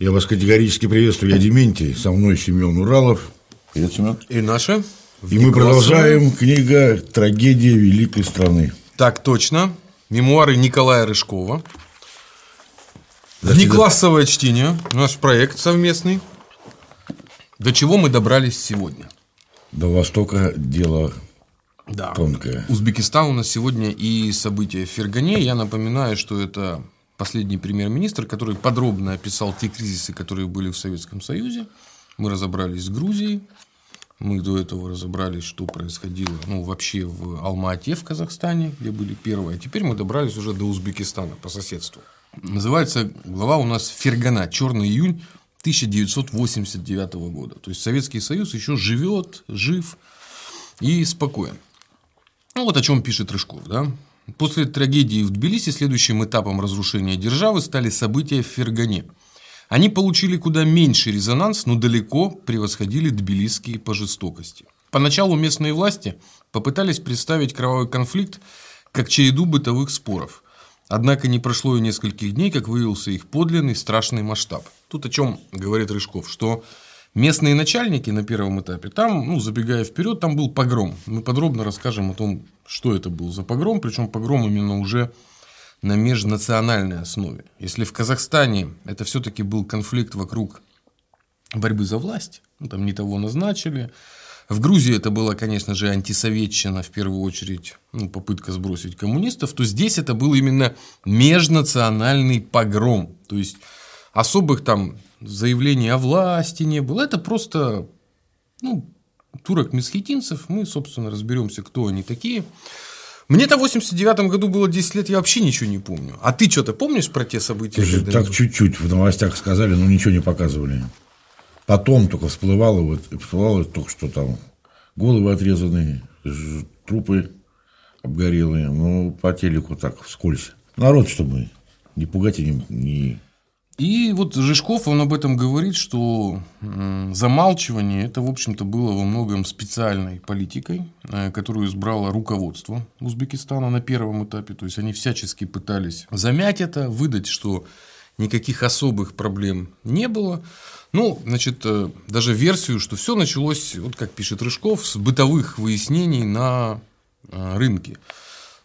Я вас категорически приветствую, я Дементий, со мной Семен Уралов. Привет, Семен. И наша. И мы продолжаем книга «Трагедия великой страны». Так точно. Мемуары Николая Рыжкова. Внеклассовое чтение. Наш проект совместный. До чего мы добрались сегодня? До Востока дело Да. тонкое. Узбекистан у нас сегодня и события в Фергане. Я напоминаю, что это последний премьер-министр, который подробно описал те кризисы, которые были в Советском Союзе. Мы разобрались с Грузией. Мы до этого разобрались, что происходило ну, вообще в Алма-Ате в Казахстане, где были первые. А теперь мы добрались уже до Узбекистана по соседству. Называется глава у нас Фергана. Черный июнь 1989 года. То есть Советский Союз еще живет, жив и спокоен. Ну, вот о чем пишет Рыжков. Да? После трагедии в Тбилиси следующим этапом разрушения державы стали события в Фергане. Они получили куда меньший резонанс, но далеко превосходили тбилисские по жестокости. Поначалу местные власти попытались представить кровавый конфликт как череду бытовых споров. Однако не прошло и нескольких дней, как выявился их подлинный страшный масштаб. Тут о чем говорит Рыжков, что местные начальники на первом этапе, там, ну, забегая вперед, там был погром. Мы подробно расскажем о том, что это был за погром, причем погром именно уже на межнациональной основе. Если в Казахстане это все-таки был конфликт вокруг борьбы за власть, ну, там не того назначили. В Грузии это была, конечно же, антисоветчина, в первую очередь, ну, попытка сбросить коммунистов, то здесь это был именно межнациональный погром. То есть особых там заявлений о власти не было. Это просто ну, турок-месхетинцев. Мы, собственно, разберемся, кто они такие. Мне-то в 89 году было 10 лет, я вообще ничего не помню. А ты что-то помнишь про те события? Слушай, когда- так чуть-чуть в новостях сказали, но ничего не показывали. Потом только всплывало, вот, всплывало только что там головы отрезанные, трупы обгорелые, ну, по телеку так, вскользь. Народ, чтобы не пугать и не, не И вот Жишков, он об этом говорит, что замалчивание это, в общем-то, было во многом специальной политикой, э, которую избрало руководство Узбекистана на первом этапе. То есть они всячески пытались замять это, выдать, что никаких особых проблем не было. Ну, значит, э, даже версию, что все началось, вот как пишет Рыжков, с бытовых выяснений на э, рынке.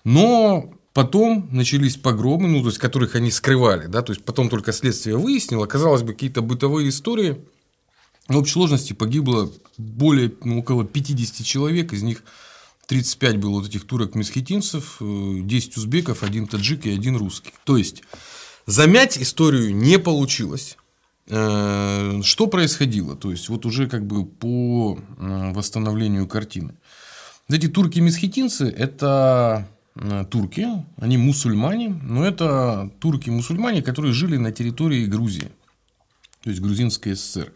Но потом начались погромы, ну, то есть, которых они скрывали, да, то есть, потом только следствие выяснило, казалось бы, какие-то бытовые истории. В общей сложности погибло более, ну, около 50 человек, из них 35 было вот этих турок-месхетинцев, э, 10 узбеков, один таджик и один русский. То есть, замять историю не получилось. Э, Что происходило? То есть, вот уже как бы по э, восстановлению картины. Эти турки-месхетинцы – это э, турки, они мусульмане, но это турки-мусульмане, которые жили на территории Грузии, то есть Грузинской ССР.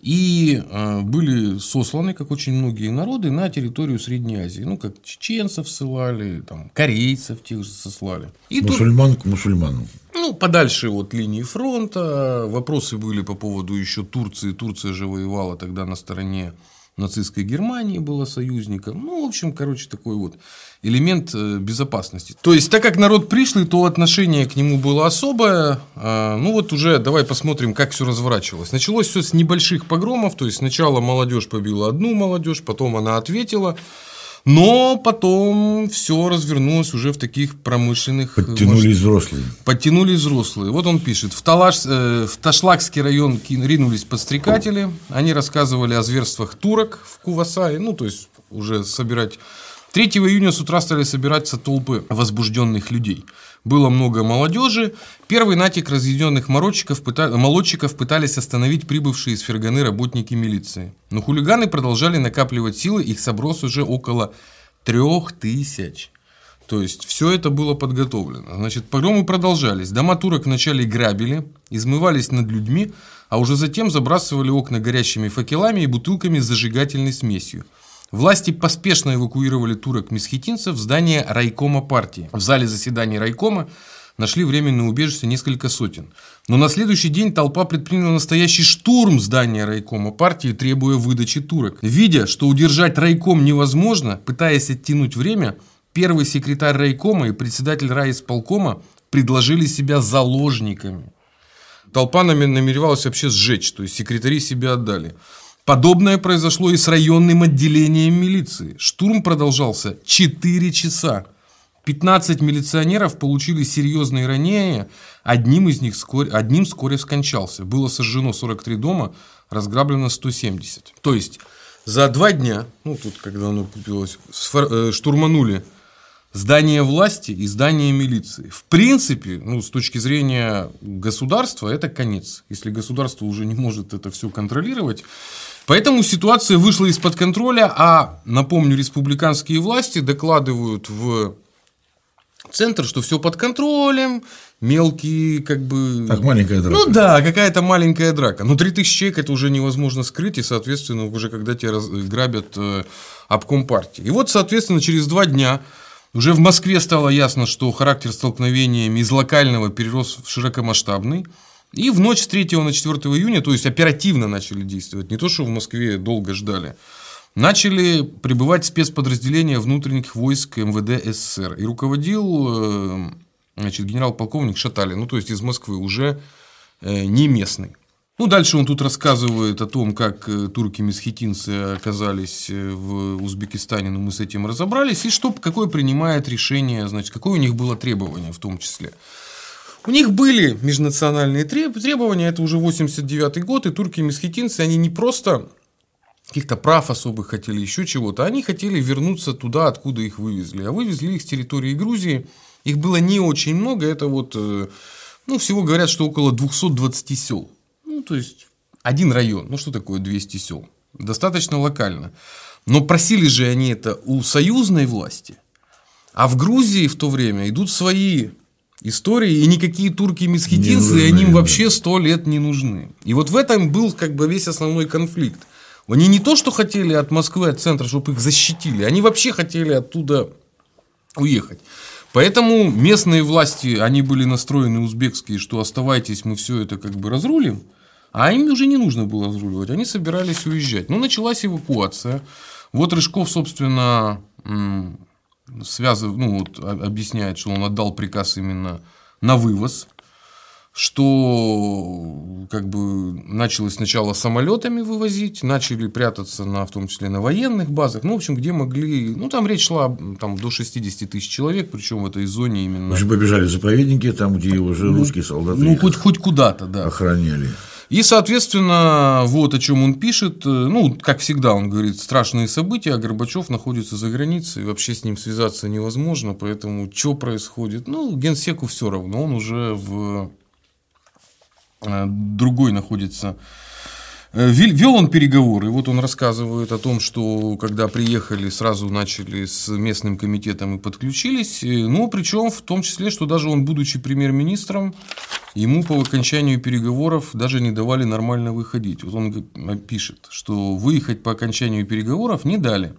И э, были сосланы, как очень многие народы, на территорию Средней Азии. Ну, как чеченцев ссылали, там, корейцев тех же сослали. И тур- мусульман к мусульману. ну, подальше от линии фронта. Вопросы были по поводу еще Турции. Турция же воевала тогда на стороне нацистской Германии, была союзником. Ну, в общем, короче, такой вот элемент э, безопасности. То есть, так как народ пришлый, то отношение к нему было особое. А, Ну, вот уже давай посмотрим, как все разворачивалось. Началось все с небольших погромов. То есть, сначала молодежь побила одну молодежь, потом она ответила. Но потом все развернулось уже в таких промышленных э, Подтянулись взрослые. Подтянулись взрослые. Вот он пишет. В, Талаш, э, в Ташлакский район ринулись подстрекатели. Они рассказывали о зверствах турок в Кувасае. Ну, то есть, уже собирать... 3 июня с утра стали собираться толпы возбужденных людей. Было много молодежи. Первый натик разъединенных молодчиков, молодчиков пытались остановить прибывшие из Ферганы работники милиции. Но хулиганы продолжали накапливать силы. Их соброс уже около трех тысяч. То есть, все это было подготовлено. Значит, погромы продолжались. Дома турок вначале грабили, измывались над людьми, а уже затем забрасывали окна горящими факелами и бутылками с зажигательной смесью. Власти поспешно эвакуировали турок-месхетинцев в здание райкома партии. В зале заседаний райкома нашли временное убежище несколько сотен. Но на следующий день толпа предприняла настоящий штурм здания райкома партии, требуя выдачи турок. Видя, что удержать райком невозможно, пытаясь оттянуть время, первый секретарь райкома и председатель райисполкома предложили себя заложниками. толпа намеревалась вообще сжечь, то есть секретари себя отдали. Подобное произошло и с районным отделением милиции. Штурм продолжался 4 часа. 15 милиционеров получили серьезные ранения, одним из них вскоре, одним вскоре скончался. Было сожжено 43 дома, разграблено 170. То есть, за два дня, ну тут, когда оно купилось, э, штурманули здание власти и здание милиции. В принципе, ну, с точки зрения государства, это конец. Если государство уже не может это все контролировать. Поэтому ситуация вышла из-под контроля, а, напомню, республиканские власти докладывают в центр, что все под контролем, мелкие, как бы... Как маленькая драка. Ну да, какая-то маленькая драка. Но 3000 человек это уже невозможно скрыть, и, соответственно, уже когда тебя раз... грабят э, обком партии. И вот, соответственно, через два дня уже в Москве стало ясно, что характер столкновения из локального перерос в широкомасштабный. И в ночь с 3 на 4 июня, то есть оперативно начали действовать, не то, что в Москве долго ждали, начали прибывать спецподразделения внутренних войск МВД СССР. И руководил э, значит, генерал-полковник Шаталин, ну то есть из Москвы, уже э, не местный. Ну, дальше он тут рассказывает о том, как э, турки-месхетинцы оказались в Узбекистане, но мы с этим разобрались, и что, какое принимает решение, значит, какое у них было требование в том числе. У них были межнациональные требования, это уже 89 год, и турки-месхетинцы, они не просто каких-то прав особых хотели, еще чего-то, они хотели вернуться туда, откуда их вывезли. А вывезли их с территории Грузии, их было не очень много, это вот, э, ну, всего говорят, что около 220 сел. Ну, то есть, один район. Ну, что такое 200 сел? Достаточно локально. Но просили же они это у союзной власти. А в Грузии в то время идут свои истории, и никакие турки-месхетинцы, они им вообще сто лет не нужны. И вот в этом был как бы весь основной конфликт. Они не то, что хотели от Москвы, от центра, чтобы их защитили, они вообще хотели оттуда уехать. Поэтому местные власти, они были настроены узбекские, что оставайтесь, мы все это как бы разрулим. А им уже не нужно было разруливать, они собирались уезжать. Ну, началась эвакуация. Вот Рыжков, собственно, связывает, ну, вот, объясняет, что он отдал приказ именно на вывоз что как бы началось сначала самолетами вывозить, начали прятаться на, в том числе на военных базах, ну, в общем, где могли, ну, там речь шла там, до 60 тысяч человек, причем в этой зоне именно. В общем, побежали заповедники, там, где уже ну, русские солдаты ну, хоть, хоть куда-то, да. охраняли. И, соответственно, вот о чем он пишет. Ну, как всегда, он говорит, страшные события, а Горбачев находится за границей, вообще с ним связаться невозможно, поэтому что происходит? Ну, генсеку все равно, он уже в Э, другой находится. Э, вел он переговоры, вот он рассказывает о том, что когда приехали, сразу начали с местным комитетом и подключились. Э, ну, причем в том числе, что даже он, будучи премьер-министром, ему по окончанию переговоров даже не давали нормально выходить. Вот он пишет, что выехать по окончанию переговоров не дали.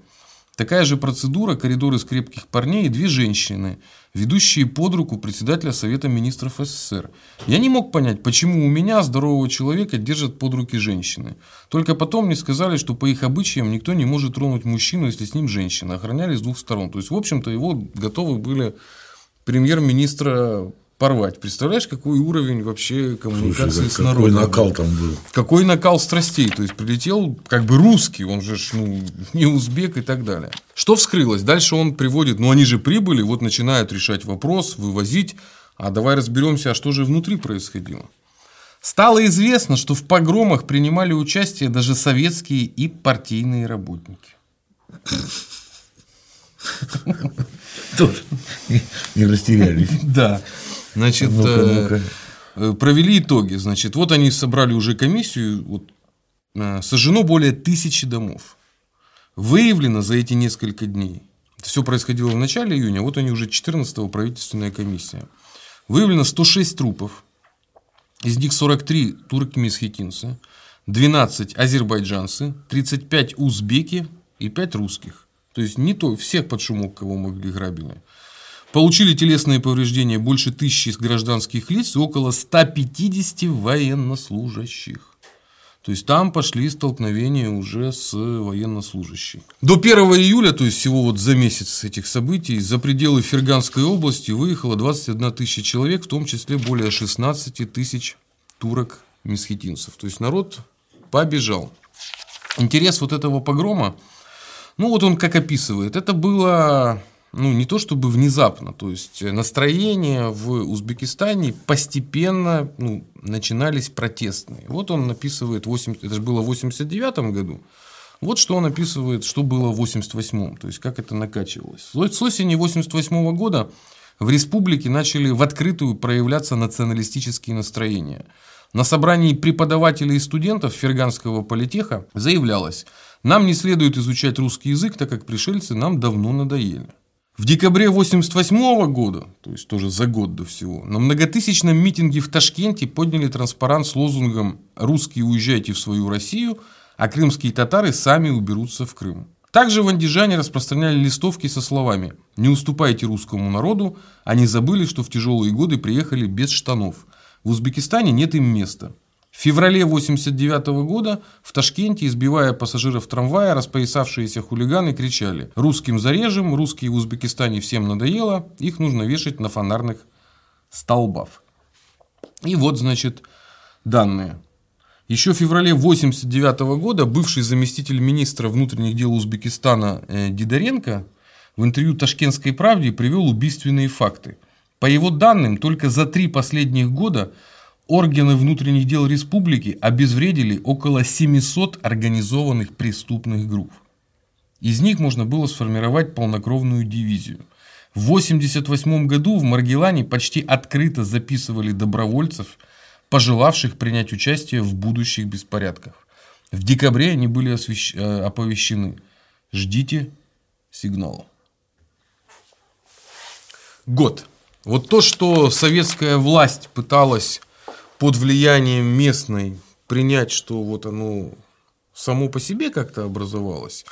Такая же процедура, коридор из крепких парней и две женщины, ведущие под руку председателя Совета министров СССР. Я не мог понять, почему у меня, здорового человека, держат под руки женщины. Только потом мне сказали, что по их обычаям никто не может тронуть мужчину, если с ним женщина. Охраняли с двух сторон. То есть, в общем-то, его готовы были премьер-министра порвать. Представляешь, какой уровень вообще коммуникации Слушай, с народом? Какой накал там был? Какой накал страстей? То есть прилетел как бы русский, он же ну, не узбек и так далее. Что вскрылось? Дальше он приводит, ну они же прибыли, вот начинают решать вопрос, вывозить. А давай разберемся, а что же внутри происходило. Стало известно, что в погромах принимали участие даже советские и партийные работники. Тоже не растерялись. Да. Значит, ну -ка, ну -ка. провели итоги. Значит, вот они собрали уже комиссию. Вот, э, сожжено более тысячи домов. Выявлено за эти несколько дней. Все происходило в начале июня, вот они уже 14-го правительственная комиссия. Выявлено 106 трупов. Из них 43 турки-месхетинцы, 12 азербайджанцы, 35 узбеки и 5 русских. То есть не то, всех под шумок, кого могли грабили. Получили телесные повреждения больше тысячи гражданских лиц и около 150 военнослужащих. То есть там пошли столкновения уже с военнослужащими. До 1 июля, то есть всего вот за месяц этих событий, за пределы Ферганской области выехало 21 тысяча человек, в том числе более 16 тысяч турок-месхетинцев. То есть народ побежал. Интерес вот этого погрома, ну вот он как описывает, это было ну, не то чтобы внезапно, то есть настроения в Узбекистане постепенно ну, начинались протестные. Вот он написывает, 8, это же было в 89 году, вот что он описывает, что было в 88 то есть как это накачивалось. С осени 88 года в республике начали в открытую проявляться националистические настроения. На собрании преподавателей и студентов Ферганского политеха заявлялось, нам не следует изучать русский язык, так как пришельцы нам давно надоели. В декабре 1988 года, то есть тоже за год до всего, на многотысячном митинге в Ташкенте подняли транспарант с лозунгом «Русские уезжайте в свою Россию», а крымские татары сами уберутся в Крым. Также в Андижане распространяли листовки со словами «Не уступайте русскому народу, они забыли, что в тяжелые годы приехали без штанов. В Узбекистане нет им места. В феврале 1989 года в Ташкенте, избивая пассажиров трамвая, распоясавшиеся хулиганы кричали «Русским зарежем, русские в Узбекистане всем надоело, их нужно вешать на фонарных столбах». И вот, значит, данные. Еще в феврале 1989 года бывший заместитель министра внутренних дел Узбекистана э, Дидаренко в интервью «Ташкентской правде» привел убийственные факты. По его данным, только за три последних года – Органы внутренних дел республики обезвредили около 700 организованных преступных групп. Из них можно было сформировать полнокровную дивизию. В 1988 году в Маргелане почти открыто записывали добровольцев, пожелавших принять участие в будущих беспорядках. В декабре они были освещ... Э, оповещены. Ждите сигнала. Год. Вот то, что советская власть пыталась под влиянием местной принять, что вот оно само по себе как-то образовалось.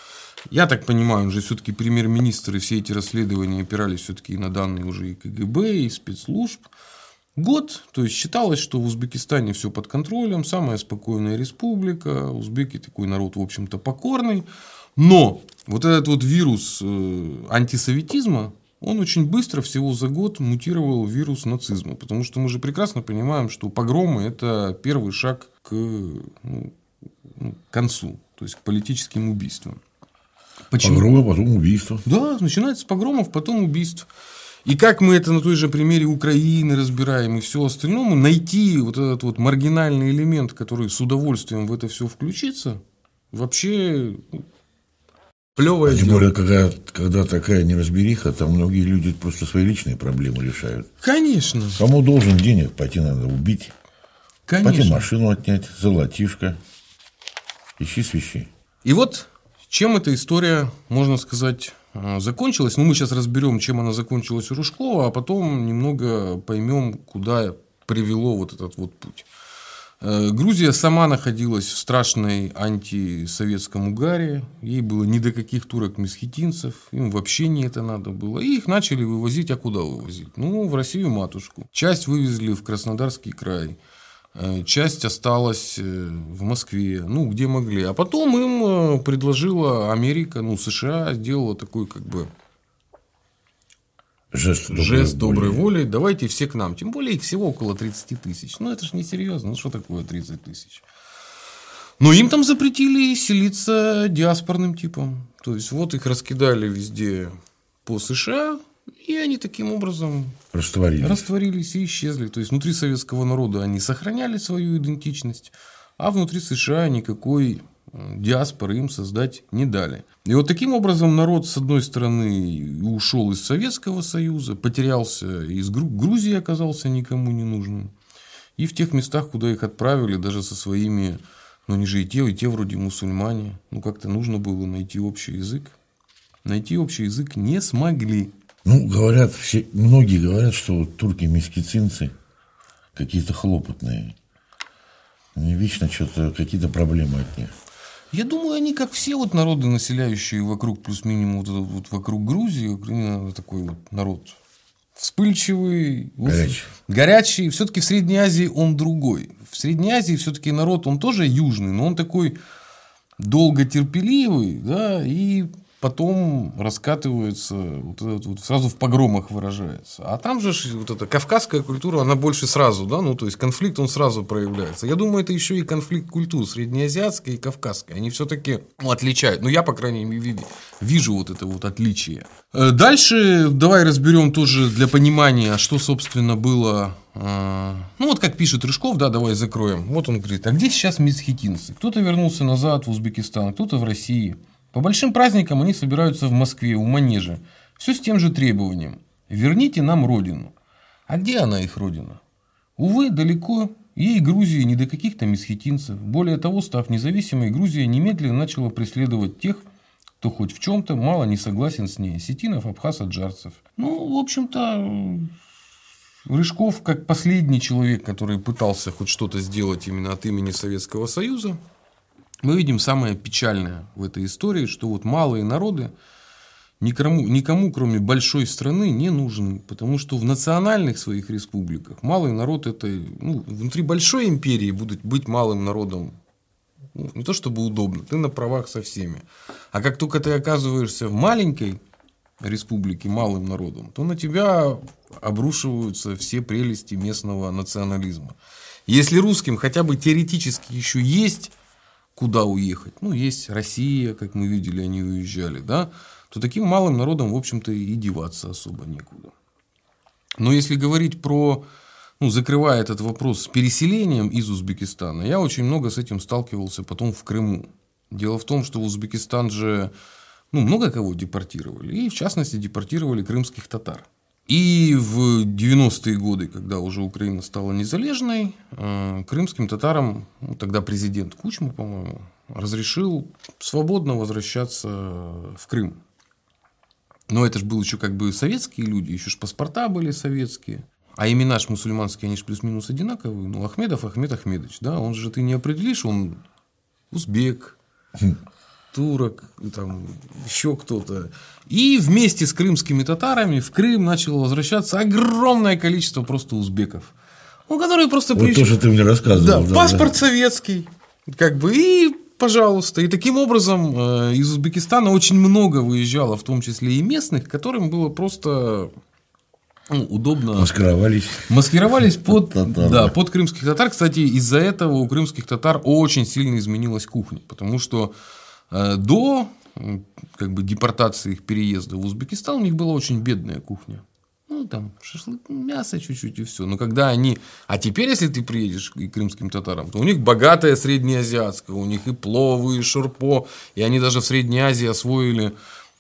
Я так понимаю, он же все-таки премьер-министр, и все эти расследования опирались все-таки на данные уже и КГБ, и спецслужб. Год, то есть считалось, что в Узбекистане все под контролем, самая спокойная республика, узбеки такой народ, в общем-то, покорный. Но вот этот вот вирус э, антисоветизма, он очень быстро, всего за год, мутировал вирус нацизма. Потому что мы же прекрасно понимаем, что погромы – это первый шаг к ну, ну концу, то есть к политическим убийствам. Почему? Погромы, потом убийства. Да, начинается с погромов, потом убийств. И как мы это на той же примере Украины разбираем и все остальное, найти вот этот вот маргинальный элемент, который с удовольствием в это все включится, вообще ну, Плевое Тем более, когда, когда такая неразбериха, там многие люди просто свои личные проблемы решают. Конечно. Кому должен денег, пойти надо убить. Конечно. Пойти машину отнять, золотишко. Ищи свищи. И вот чем эта история, можно сказать, э, закончилась. Ну, мы сейчас разберем, чем она закончилась у Ружкова, а потом немного поймем, куда привело вот этот вот путь. Э, Грузия сама находилась в страшной антисоветском угаре. Ей было ни до каких турок-месхетинцев. Им вообще не это надо было. И их начали вывозить. А куда вывозить? Ну, в Россию матушку. Часть вывезли в Краснодарский край. Э, часть осталась э, в Москве, ну, где могли. А потом им предложила Америка, ну, США сделала такой, как бы, Жест доброй, Жест доброй воли. воли. Давайте все к нам. Тем более их всего около 30 тысяч. Ну, это же не серьезно. Ну, что такое 30 тысяч? Но им там запретили селиться диаспорным типом. То есть, вот их раскидали везде по США, и они таким образом растворились. растворились и исчезли. То есть, внутри советского народа они сохраняли свою идентичность, а внутри США никакой диаспоры им создать не дали. И вот таким образом народ, с одной стороны, ушел из Советского Союза, потерялся, из Грузии оказался никому не нужным. И в тех местах, куда их отправили, даже со своими, ну они же и те, и те вроде мусульмане, ну как-то нужно было найти общий язык. Найти общий язык не смогли. Ну, говорят, все, многие говорят, что вот турки-мескицинцы какие-то хлопотные. Они вечно что-то, какие-то проблемы от них. Я думаю, они, как все вот народы, населяющие вокруг, плюс-минимум, вот, вот вокруг Грузии, Украина такой вот народ вспыльчивый, горячий. горячий. Все-таки в Средней Азии он другой. В Средней Азии все-таки народ, он тоже южный, но он такой долготерпеливый, да, и потом раскатывается, вот этот вот сразу в погромах выражается. А там же вот эта кавказская культура, она больше сразу, да, ну то есть конфликт он сразу проявляется. Я думаю, это еще и конфликт культур среднеазиатской и кавказской. Они все-таки ну, отличают. Ну я, по крайней мере, вижу вот это вот отличие. Э, дальше давай разберем тоже для понимания, что, собственно, было э, ну, вот как пишет Рыжков, да, давай закроем. Вот он говорит, а где сейчас месхетинцы? Кто-то вернулся назад в Узбекистан, кто-то в России. По большим праздникам они собираются в Москве, у Манежа. Все с тем же требованием. Верните нам родину. А где она, их родина? Увы, далеко. Ей Грузии не до каких-то месхетинцев. Более того, став независимой, Грузия немедленно начала преследовать тех, кто хоть в чем-то мало не согласен с ней. Сетинов, Абхаз, Аджарцев. Ну, в общем-то, Рыжков, как последний человек, который пытался хоть что-то сделать именно от имени Советского Союза, мы видим самое печальное в этой истории, что вот малые народы никому, никому, кроме большой страны, не нужны. Потому что в национальных своих республиках малый народ это ну, внутри большой империи будет быть малым народом ну, не то чтобы удобно, ты на правах со всеми. А как только ты оказываешься в маленькой республике малым народом, то на тебя обрушиваются все прелести местного национализма. Если русским хотя бы теоретически еще есть куда уехать. Ну, есть Россия, как мы видели, они уезжали, да, то таким малым народом, в общем-то, и деваться особо некуда. Но если говорить про, ну, закрывая этот вопрос с переселением из Узбекистана, я очень много с этим сталкивался потом в Крыму. Дело в том, что в Узбекистан же ну, много кого депортировали, и в частности депортировали крымских татар. И в 90-е годы, когда уже Украина стала незалежной, э, крымским татарам, ну, тогда президент Кучма, по-моему, разрешил свободно возвращаться в Крым. Но это же были еще как бы советские люди, еще ж паспорта были советские. А имена ж мусульманские, они же плюс-минус одинаковые. Ну, Ахмедов Ахмед Ахмедович, да, он же ты не определишь, он узбек, хм турок, там еще кто-то. И вместе с крымскими татарами в Крым начало возвращаться огромное количество просто узбеков. Ну, которые просто вот приезжали. тоже ты мне рассказывал. Да, да паспорт да. советский. Как бы и пожалуйста. И таким образом э, из Узбекистана очень много выезжало, в том числе и местных, которым было просто ну, удобно. Маскировались. Маскировались под, под, да, под крымских татар. Кстати, из-за этого у крымских татар очень сильно изменилась кухня. Потому что до как бы, депортации их переезда в Узбекистан у них была очень бедная кухня. Ну, там шашлык, мясо чуть-чуть и все. Но когда они... А теперь, если ты приедешь к крымским татарам, то у них богатая среднеазиатская, у них и пловы, и шурпо. И они даже в Средней Азии освоили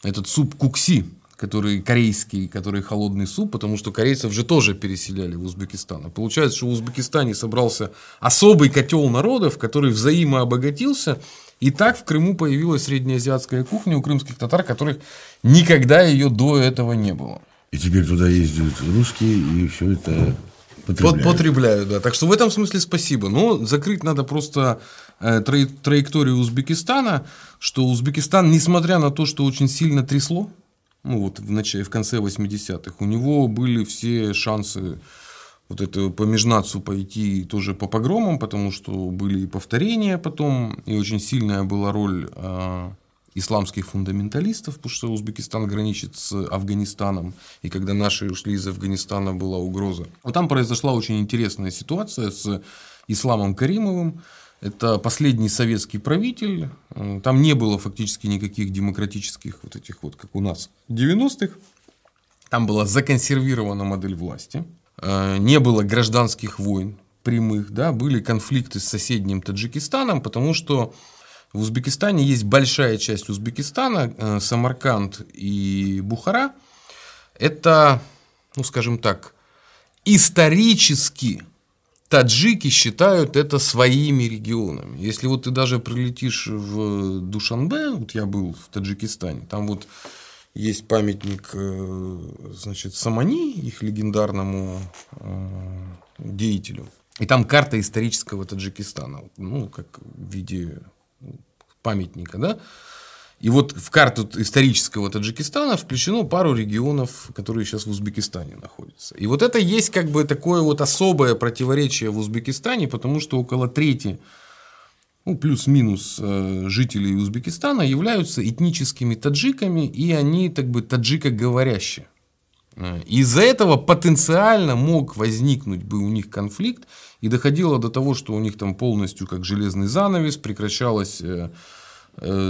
этот суп кукси, который корейский, который холодный суп, потому что корейцев же тоже переселяли в Узбекистан. И получается, что в Узбекистане собрался особый котел народов, который взаимообогатился и так в Крыму появилась среднеазиатская кухня у крымских татар, которых никогда ее до этого не было. И теперь туда ездят русские, и все это потребляют. Потребляют, да. Так что в этом смысле спасибо. Но закрыть надо просто э, траекторию Узбекистана, что Узбекистан, несмотря на то, что очень сильно трясло, ну вот в, начале, в конце 80-х, у него были все шансы вот это по межнацу пойти тоже по погромам, потому что были и повторения потом, и очень сильная была роль э, исламских фундаменталистов, потому что Узбекистан граничит с Афганистаном, и когда наши ушли из Афганистана, была угроза. Вот там произошла очень интересная ситуация с Исламом Каримовым, это последний советский правитель. Там не было фактически никаких демократических вот этих вот, как у нас, 90-х. Там была законсервирована модель власти. Э, не было гражданских войн прямых, да, были конфликты с соседним Таджикистаном, потому что в Узбекистане есть большая часть Узбекистана, э, Самарканд и Бухара. Это, ну скажем так, исторически таджики считают это своими регионами. Если вот ты даже прилетишь в Душанбе, вот я был в Таджикистане, там вот есть памятник э, значит, Самани, их легендарному э, деятелю. И там карта исторического Таджикистана, ну, как в виде памятника, да. И вот в карту исторического Таджикистана включено пару регионов, которые сейчас в Узбекистане находятся. И вот это есть как бы такое вот особое противоречие в Узбекистане, потому что около трети ну, плюс-минус э, жителей Узбекистана являются этническими таджиками, и они так бы таджикоговорящие. Э, из-за этого потенциально мог возникнуть бы у них конфликт, и доходило до того, что у них там полностью как железный занавес, прекращалось э,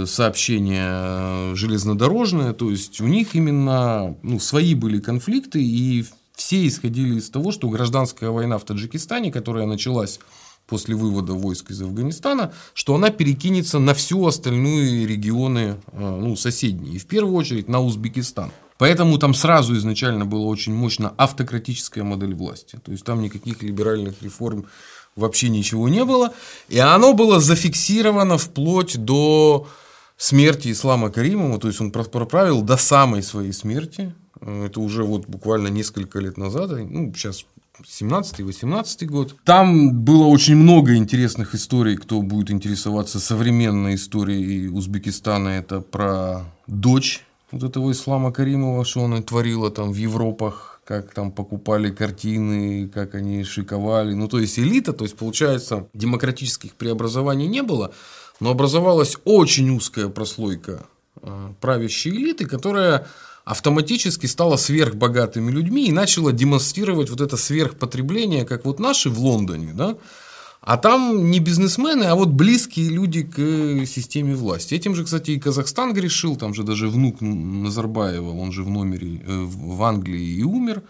сообщение железнодорожное, то есть у них именно ну, свои были конфликты, и все исходили из того, что гражданская война в Таджикистане, которая началась после вывода войск из Афганистана, что она перекинется на всю остальные регионы э, ну, соседние. И в первую очередь на Узбекистан. Поэтому там сразу изначально была очень мощно автократическая модель власти. То есть там никаких либеральных реформ вообще ничего не было. И оно было зафиксировано вплоть до смерти Ислама Каримова. То есть он проправил до самой своей смерти. Э, это уже вот буквально несколько лет назад. Ну, сейчас 17-18 год. Там было очень много интересных историй, кто будет интересоваться современной историей Узбекистана. Это про дочь вот этого Ислама Каримова, что она творила там в Европах, как там покупали картины, как они шиковали. Ну, то есть элита, то есть получается демократических преобразований не было, но образовалась очень узкая прослойка э, правящей элиты, которая автоматически стала сверхбогатыми людьми и начала демонстрировать вот это сверхпотребление, как вот наши в Лондоне, да, а там не бизнесмены, а вот близкие люди к системе власти. Этим же, кстати, и Казахстан грешил, там же даже внук Назарбаева, он же в номере э, в Англии и умер.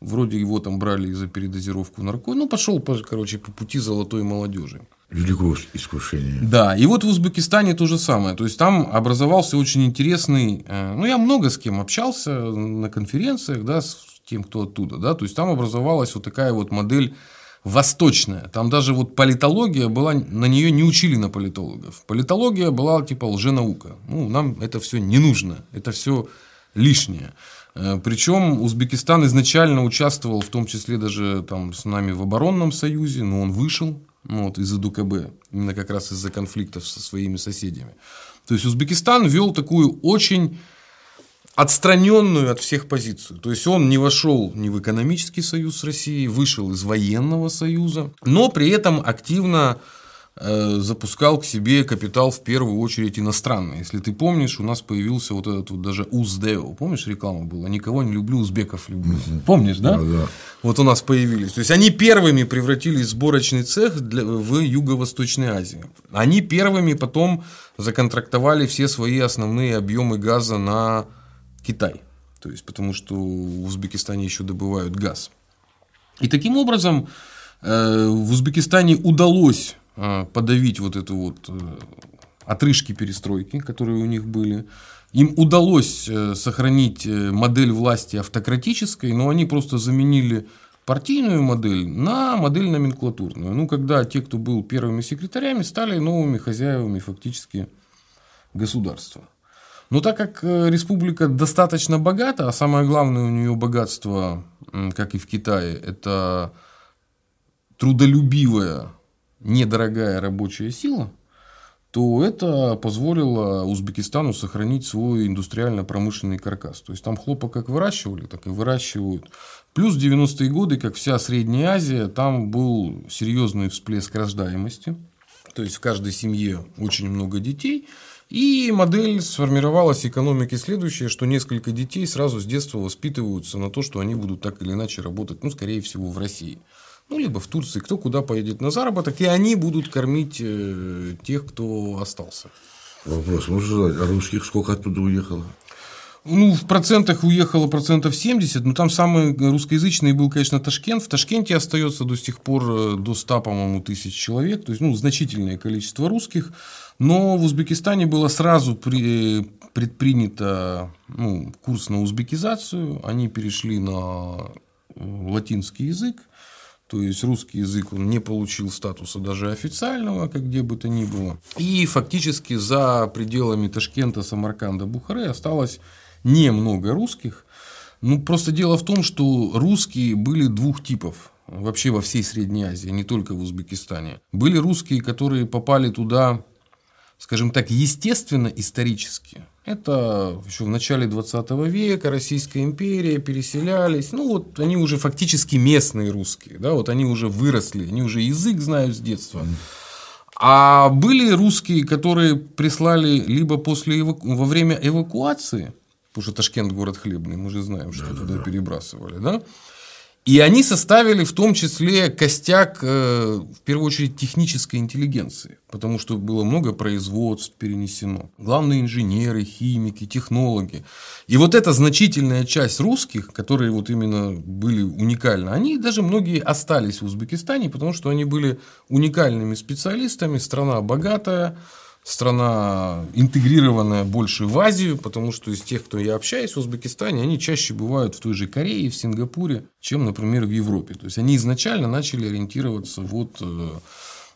Вроде его там брали за передозировку наркотиков. Ну, пошел, короче, по пути золотой молодежи. Великого искушения. Да, и вот в Узбекистане то же самое. То есть там образовался очень интересный. Э, ну, я много с кем общался на конференциях, да, с тем, кто оттуда, да. То есть там образовалась вот такая вот модель восточная. Там даже вот политология была, на нее не учили на политологов. Политология была типа лженаука. Ну, нам это все не нужно, это все лишнее. Э, Причем Узбекистан изначально участвовал, в том числе даже там с нами в оборонном союзе, но он вышел ну, вот, из ИДУКБ, именно как раз из-за конфликтов со своими соседями. То есть Узбекистан вел такую очень отстраненную от всех позицию. То есть он не вошел ни в экономический союз с Россией, вышел из военного союза, но при этом активно запускал к себе капитал в первую очередь иностранный. Если ты помнишь, у нас появился вот этот вот даже УЗДЕО. Помнишь, реклама была? Никого не люблю, узбеков люблю. Помнишь, да? Да, да. Вот у нас появились. То есть они первыми превратили сборочный цех для, в Юго-Восточной Азии. Они первыми потом законтрактовали все свои основные объемы газа на Китай. То есть, потому что в Узбекистане еще добывают газ. И таким образом э, в Узбекистане удалось Э, подавить вот эту вот э, отрыжки перестройки, которые у них были. Им удалось э, сохранить модель власти автократической, но они просто заменили партийную модель на модель номенклатурную. Ну, когда те, кто был первыми секретарями, стали новыми хозяевами фактически государства. Но так как республика достаточно богата, а самое главное у нее богатство, как и в Китае, это трудолюбивая недорогая рабочая сила, то это позволило Узбекистану сохранить свой индустриально-промышленный каркас. То есть там хлопок как выращивали, так и выращивают. Плюс 90-е годы, как вся Средняя Азия, там был серьезный всплеск рождаемости. То есть в каждой семье очень много детей. И модель сформировалась экономики следующая, что несколько детей сразу с детства воспитываются на то, что они будут так или иначе работать, ну, скорее всего, в России ну, либо в Турции, кто куда поедет на заработок, и они будут кормить э, тех, кто остался. Вопрос, можно задать, а русских сколько оттуда уехало? Ну, в процентах уехало процентов 70, но там самый русскоязычный был, конечно, Ташкент. В Ташкенте остается до сих пор э, до 100, по-моему, тысяч человек, то есть, ну, значительное количество русских. Но в Узбекистане было сразу при, предпринято ну, курс на узбекизацию, они перешли на э, латинский язык, то есть русский язык он не получил статуса даже официального, как где бы то ни было. И фактически за пределами Ташкента, Самарканда, Бухары осталось немного русских. Ну, просто дело в том, что русские были двух типов вообще во всей Средней Азии, не только в Узбекистане. Были русские, которые попали туда, скажем так, естественно, исторически. Это еще в начале 20 века Российская империя переселялись. Ну, вот они уже фактически местные русские. Да, вот они уже выросли, они уже язык знают с детства. А были русские, которые прислали либо после эваку... во время эвакуации, потому что Ташкент город хлебный, мы же знаем, что да, туда да. перебрасывали, да? И они составили в том числе костяк, э, в первую очередь, технической интеллигенции, потому что было много производств перенесено. Главные инженеры, химики, технологи. И вот эта значительная часть русских, которые вот именно были уникальны, они даже многие остались в Узбекистане, потому что они были уникальными специалистами, страна богатая, страна интегрированная больше в Азию, потому что из тех, кто я общаюсь в Узбекистане, они чаще бывают в той же Корее, в Сингапуре, чем, например, в Европе. То есть они изначально начали ориентироваться вот э,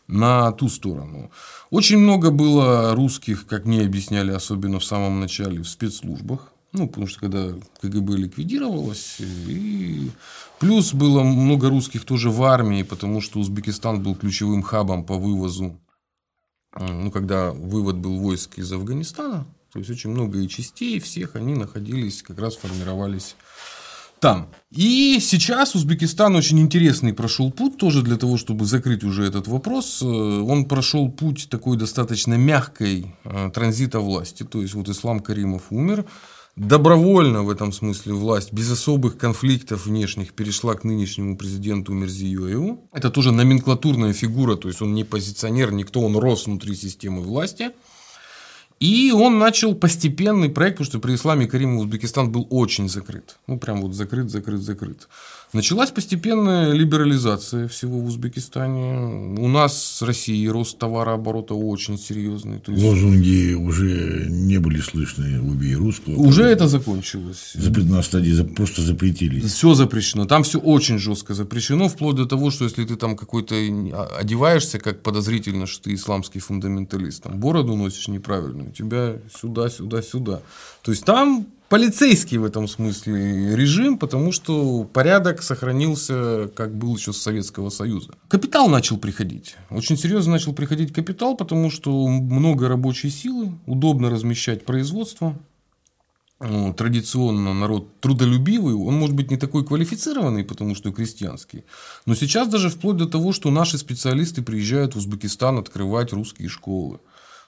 на ту сторону. Очень много было русских, как мне объясняли, особенно в самом начале, в спецслужбах. Ну, потому что когда КГБ ликвидировалось, и плюс было много русских тоже в армии, потому что Узбекистан был ключевым хабом по вывозу ну, когда вывод был войск из Афганистана, то есть очень много и частей, всех они находились, как раз формировались там. И сейчас Узбекистан очень интересный прошел путь, тоже для того, чтобы закрыть уже этот вопрос. Э, он прошел путь такой достаточно мягкой э, транзита власти. То есть, вот Ислам Каримов умер, добровольно в этом смысле власть, без особых конфликтов внешних, перешла к нынешнему президенту Мерзиёеву. Это тоже номенклатурная фигура, то есть он не позиционер, никто, он рос внутри системы власти. И он начал постепенный проект, потому что при исламе Каримов Узбекистан был очень закрыт. Ну, прям вот закрыт, закрыт, закрыт. Началась постепенная либерализация всего в Узбекистане. У нас с Россией рост товарооборота очень серьезный. То есть... Лозунги уже не были слышны «Убей русского». Уже это закончилось. На стадии просто запретили. Все запрещено. Там все очень жестко запрещено, вплоть до того, что если ты там какой-то одеваешься, как подозрительно, что ты исламский фундаменталист, там бороду носишь неправильную, тебя сюда, сюда, сюда. То есть там полицейский в этом смысле режим, потому что порядок сохранился, как был еще с Советского Союза. Капитал начал приходить. Очень серьезно начал приходить капитал, потому что много рабочей силы, удобно размещать производство. Традиционно народ трудолюбивый, он может быть не такой квалифицированный, потому что крестьянский. Но сейчас даже вплоть до того, что наши специалисты приезжают в Узбекистан открывать русские школы.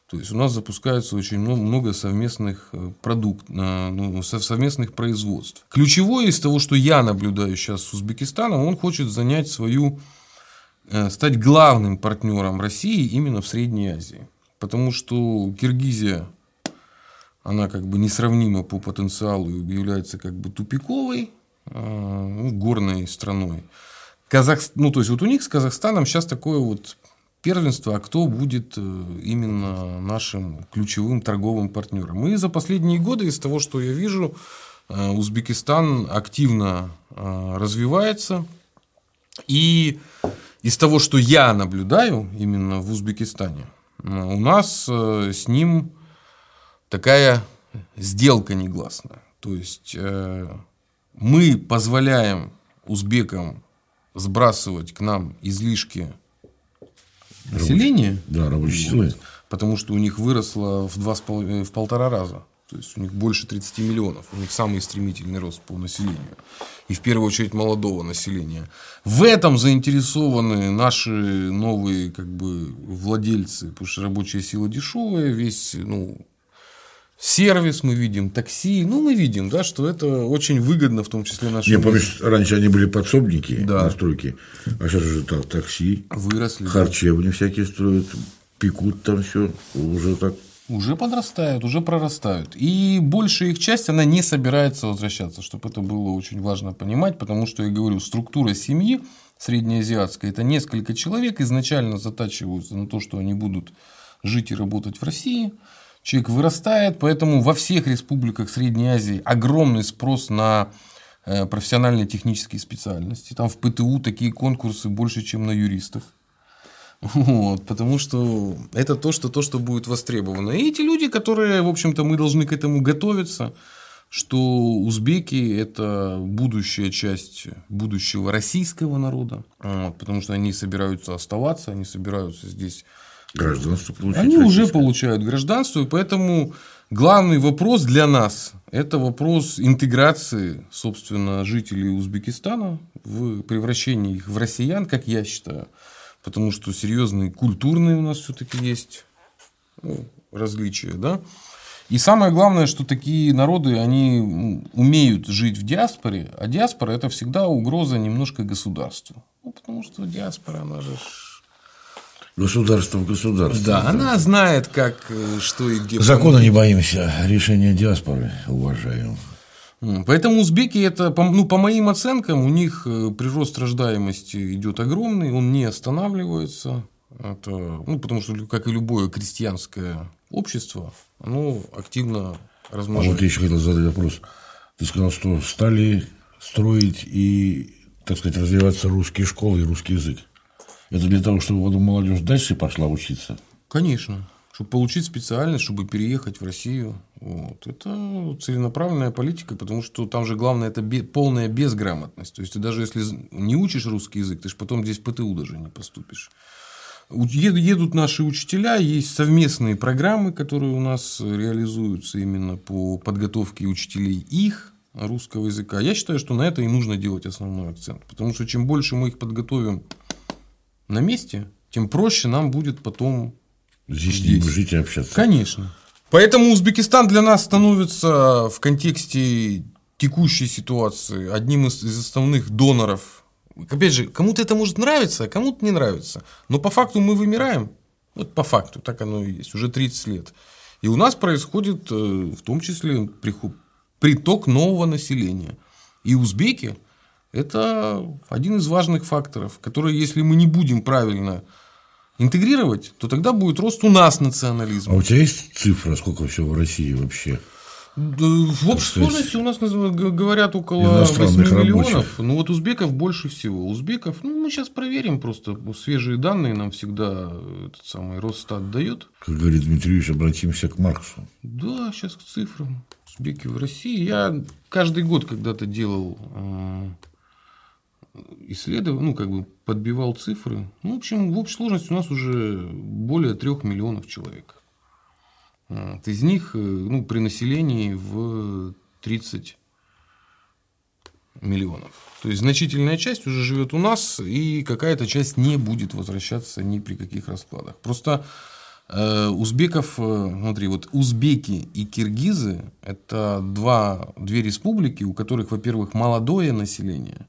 То есть у нас запускается очень много совместных э, продуктов, э, ну, совместных производств. Ключевое из того, что я наблюдаю сейчас с Узбекистаном, он хочет занять свою, э, стать главным партнером России именно в Средней Азии. Потому что Киргизия, она как бы несравнима по потенциалу и является как бы тупиковой, ну, горной страной. Казахстан, ну, то есть вот у них с Казахстаном сейчас такое вот первенства, а кто будет э, именно нашим ключевым торговым партнером. И за последние годы, из того, что я вижу, э, Узбекистан активно э, развивается. И из того, что я наблюдаю именно в Узбекистане, у нас с ним такая сделка негласная. То есть мы позволяем узбекам сбрасывать к нам излишки населения. Да, рабочей силы. Потому что у них выросло в, два с пол, э, в полтора раза. То есть у них больше 30 миллионов. У них самый стремительный рост по населению. И в первую очередь молодого населения. В этом заинтересованы наши новые как бы, владельцы, потому что рабочая сила дешевая, весь ну, сервис мы видим, такси, ну, мы видим, да, что это очень выгодно, в том числе нашим... Я помню, раньше они были подсобники да. на стройке, а сейчас уже так, такси, выросли, харчевни да. всякие строят, пекут там все, уже так уже подрастают, уже прорастают. И большая их часть, она не собирается возвращаться, чтобы это было очень важно понимать, потому что, я говорю, структура семьи среднеазиатская, это несколько человек изначально затачиваются на то, что они будут жить и работать в России – человек вырастает, поэтому во всех республиках Средней Азии огромный спрос на э, профессиональные технические специальности. Там в ПТУ такие конкурсы больше, чем на юристов. Вот, потому что это то что, то, что будет востребовано. И эти люди, которые, в общем-то, мы должны к этому готовиться, что узбеки – это будущая часть будущего российского народа, вот, потому что они собираются оставаться, они собираются здесь Гражданство получить. Они уже получают гражданство, и поэтому главный вопрос для нас – это вопрос интеграции, собственно, жителей Узбекистана в превращении их в россиян, как я считаю. потому что серьезные культурные у нас все-таки есть ну, различия, да. И самое главное, что такие народы, они умеют жить в диаспоре, а диаспора это всегда угроза немножко государству. Ну, потому что диаспора, она же Государство в государстве. Да, она знает, как, э, что и где. Закона не боимся, решение диаспоры уважаем. Поэтому узбеки это, ну, по моим оценкам, у них э, прирост рождаемости идет огромный, он не останавливается. Это, ну, потому что, как и любое крестьянское общество, оно активно размножается. А вот я еще хотел задать вопрос. Ты сказал, что стали строить и, так сказать, развиваться русские школы и русский язык. Это для того, чтобы молодежь дальше пошла учиться? Конечно. Чтобы получить специальность, чтобы переехать в Россию. Вот. Это целенаправленная политика, потому что там же главное это полная безграмотность. То есть ты даже если не учишь русский язык, ты же потом здесь ПТУ даже не поступишь. Едут наши учителя, есть совместные программы, которые у нас реализуются именно по подготовке учителей их русского языка. Я считаю, что на это и нужно делать основной акцент. Потому что чем больше мы их подготовим на месте, тем проще нам будет потом здесь, здесь. жить и общаться. Конечно. Поэтому Узбекистан для нас становится в контексте текущей ситуации одним из, из основных доноров. Опять же, кому-то это может нравиться, а кому-то не нравится. Но по факту мы вымираем. Вот по факту, так оно и есть, уже 30 лет. И у нас происходит э, в том числе приток нового населения. И узбеки это один из важных факторов, который, если мы не будем правильно интегрировать, то тогда будет рост у нас национализма. А у тебя есть цифра, сколько всего в России вообще? В общей сложности у нас говорят около 8 миллионов. Рабочих. Ну вот узбеков больше всего. Узбеков, ну мы сейчас проверим просто свежие данные нам всегда этот самый Росстат дает. Как говорит Дмитрий Ильич, обратимся к Марксу. Да, сейчас к цифрам. Узбеки в России. Я каждый год когда-то делал э, исследовал, ну, как бы подбивал цифры. Ну, в общем, в общей сложности у нас уже более трех миллионов человек. Из них э, ну, при населении в 30 миллионов. То есть значительная часть уже живет у нас, и какая-то часть не будет возвращаться ни при каких раскладах. Просто э, узбеков, э, смотри, вот узбеки и киргизы это два, две республики, у которых, во-первых, молодое население,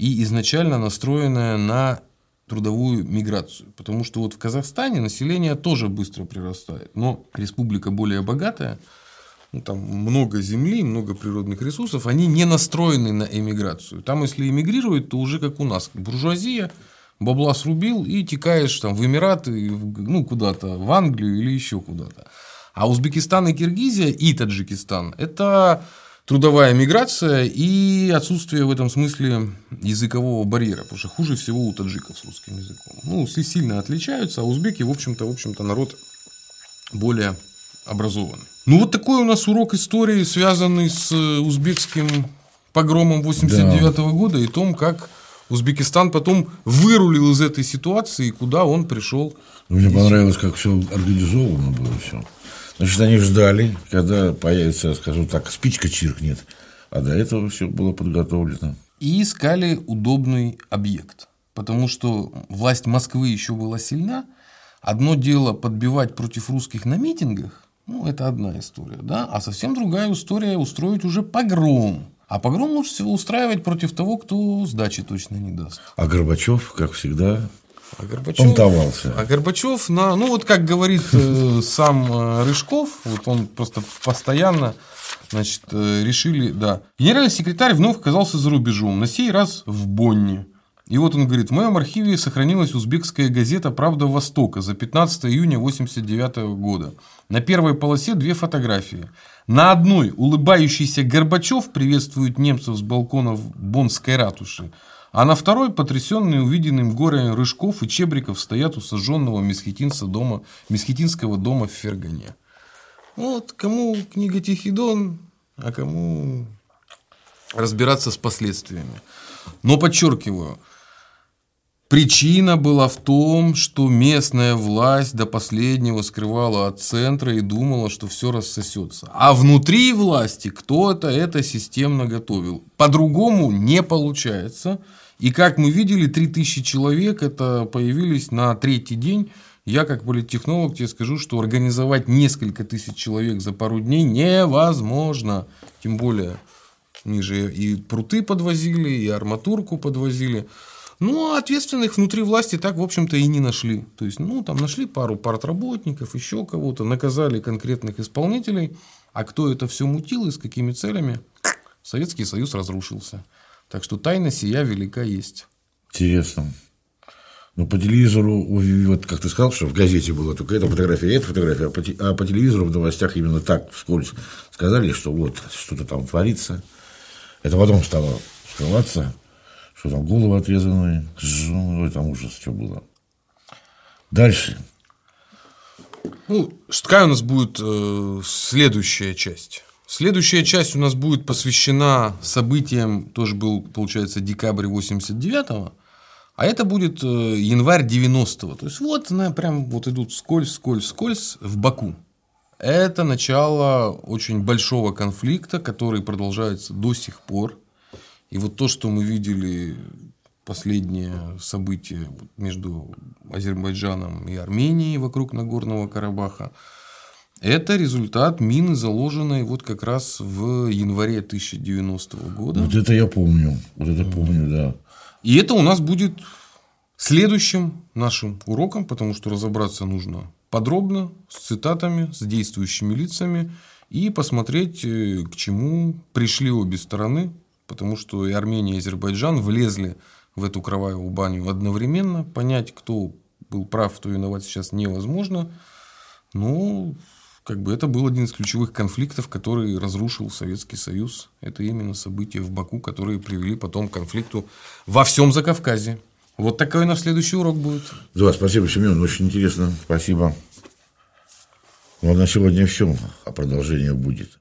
и изначально настроенная на трудовую миграцию. Потому что вот в Казахстане население тоже быстро прирастает. Но республика более богатая, ну, там много земли, много природных ресурсов, они не настроены на эмиграцию. Там, если эмигрируют, то уже как у нас, буржуазия, бабла срубил и текаешь там в Эмираты, ну, куда-то, в Англию или еще куда-то. А Узбекистан и Киргизия и Таджикистан – это трудовая миграция и отсутствие в этом смысле языкового барьера, потому что хуже всего у таджиков с русским языком. Ну, сильно отличаются, а узбеки, в общем-то, в общем-то, народ более образованный. Ну, вот такой у нас урок истории, связанный с узбекским погромом 89 -го да. года и том, как Узбекистан потом вырулил из этой ситуации и куда он пришел. Мне понравилось, как все организовано было все. Значит, они ждали, когда появится, скажем так, спичка чиркнет. А до этого все было подготовлено. И искали удобный объект. Потому что власть Москвы еще была сильна. Одно дело подбивать против русских на митингах, ну, это одна история, да, а совсем другая история устроить уже погром. А погром лучше всего устраивать против того, кто сдачи точно не даст. А Горбачев, как всегда, а Горбачев, Понтовался. А Горбачев, на, ну вот как говорит э, сам э, Рыжков, вот он просто постоянно значит, э, решили, да. Генеральный секретарь вновь оказался за рубежом, на сей раз в Бонне. И вот он говорит, в моем архиве сохранилась узбекская газета «Правда Востока» за 15 июня 1989 года. На первой полосе две фотографии. На одной улыбающийся Горбачев приветствует немцев с балконов Бонской ратуши, а на второй, потрясенные увиденным горем Рыжков и Чебриков, стоят у сожженного месхетинца дома, месхетинского дома в Фергане. Вот кому книга Тихий а кому разбираться с последствиями. Но подчеркиваю, Причина была в том, что местная власть до последнего скрывала от центра и думала, что все рассосется. А внутри власти кто-то это системно готовил. По-другому не получается. И как мы видели, 3000 человек это появились на третий день. Я как политтехнолог тебе скажу, что организовать несколько тысяч человек за пару дней невозможно. Тем более, ниже и пруты подвозили, и арматурку подвозили. Ну, а ответственных внутри власти так, в общем-то, и не нашли. То есть, ну, там нашли пару партработников, еще кого-то, наказали конкретных исполнителей. А кто это все мутил и с какими целями? Советский Союз разрушился. Так что тайна сия велика есть. Интересно. Ну, по телевизору, вот как ты сказал, что в газете была только эта фотография, эта фотография, а по, а по телевизору в новостях именно так вскользь сказали, что вот что-то там творится. Это потом стало скрываться, что там головы отрезанные, ой, там ужас, что было. Дальше. Ну, какая у нас будет э, следующая часть? Следующая часть у нас будет посвящена событиям, тоже был, получается, декабрь 89-го, а это будет э, январь 90-го. То есть, вот на, прям вот идут скользь, скользь, скользь в Баку. Это начало очень большого конфликта, который продолжается до сих пор. И вот то, что мы видели последние события между Азербайджаном и Арменией вокруг Нагорного Карабаха, это результат мины, заложенной вот как раз в январе 1090 года. Вот это я помню. Вот это помню, да. И это у нас будет следующим нашим уроком, потому что разобраться нужно подробно, с цитатами, с действующими лицами и посмотреть, э, к чему пришли обе стороны, потому что и Армения, и Азербайджан влезли в эту кровавую баню одновременно. Понять, кто был прав, кто виноват сейчас невозможно. Но как бы это был один из ключевых конфликтов, который разрушил Советский Союз. Это именно события в Баку, которые привели потом к конфликту во всем Закавказье. Вот такой наш следующий урок будет. Да, спасибо, Семен, очень интересно. Спасибо. Ну, а на сегодня все, а продолжение будет.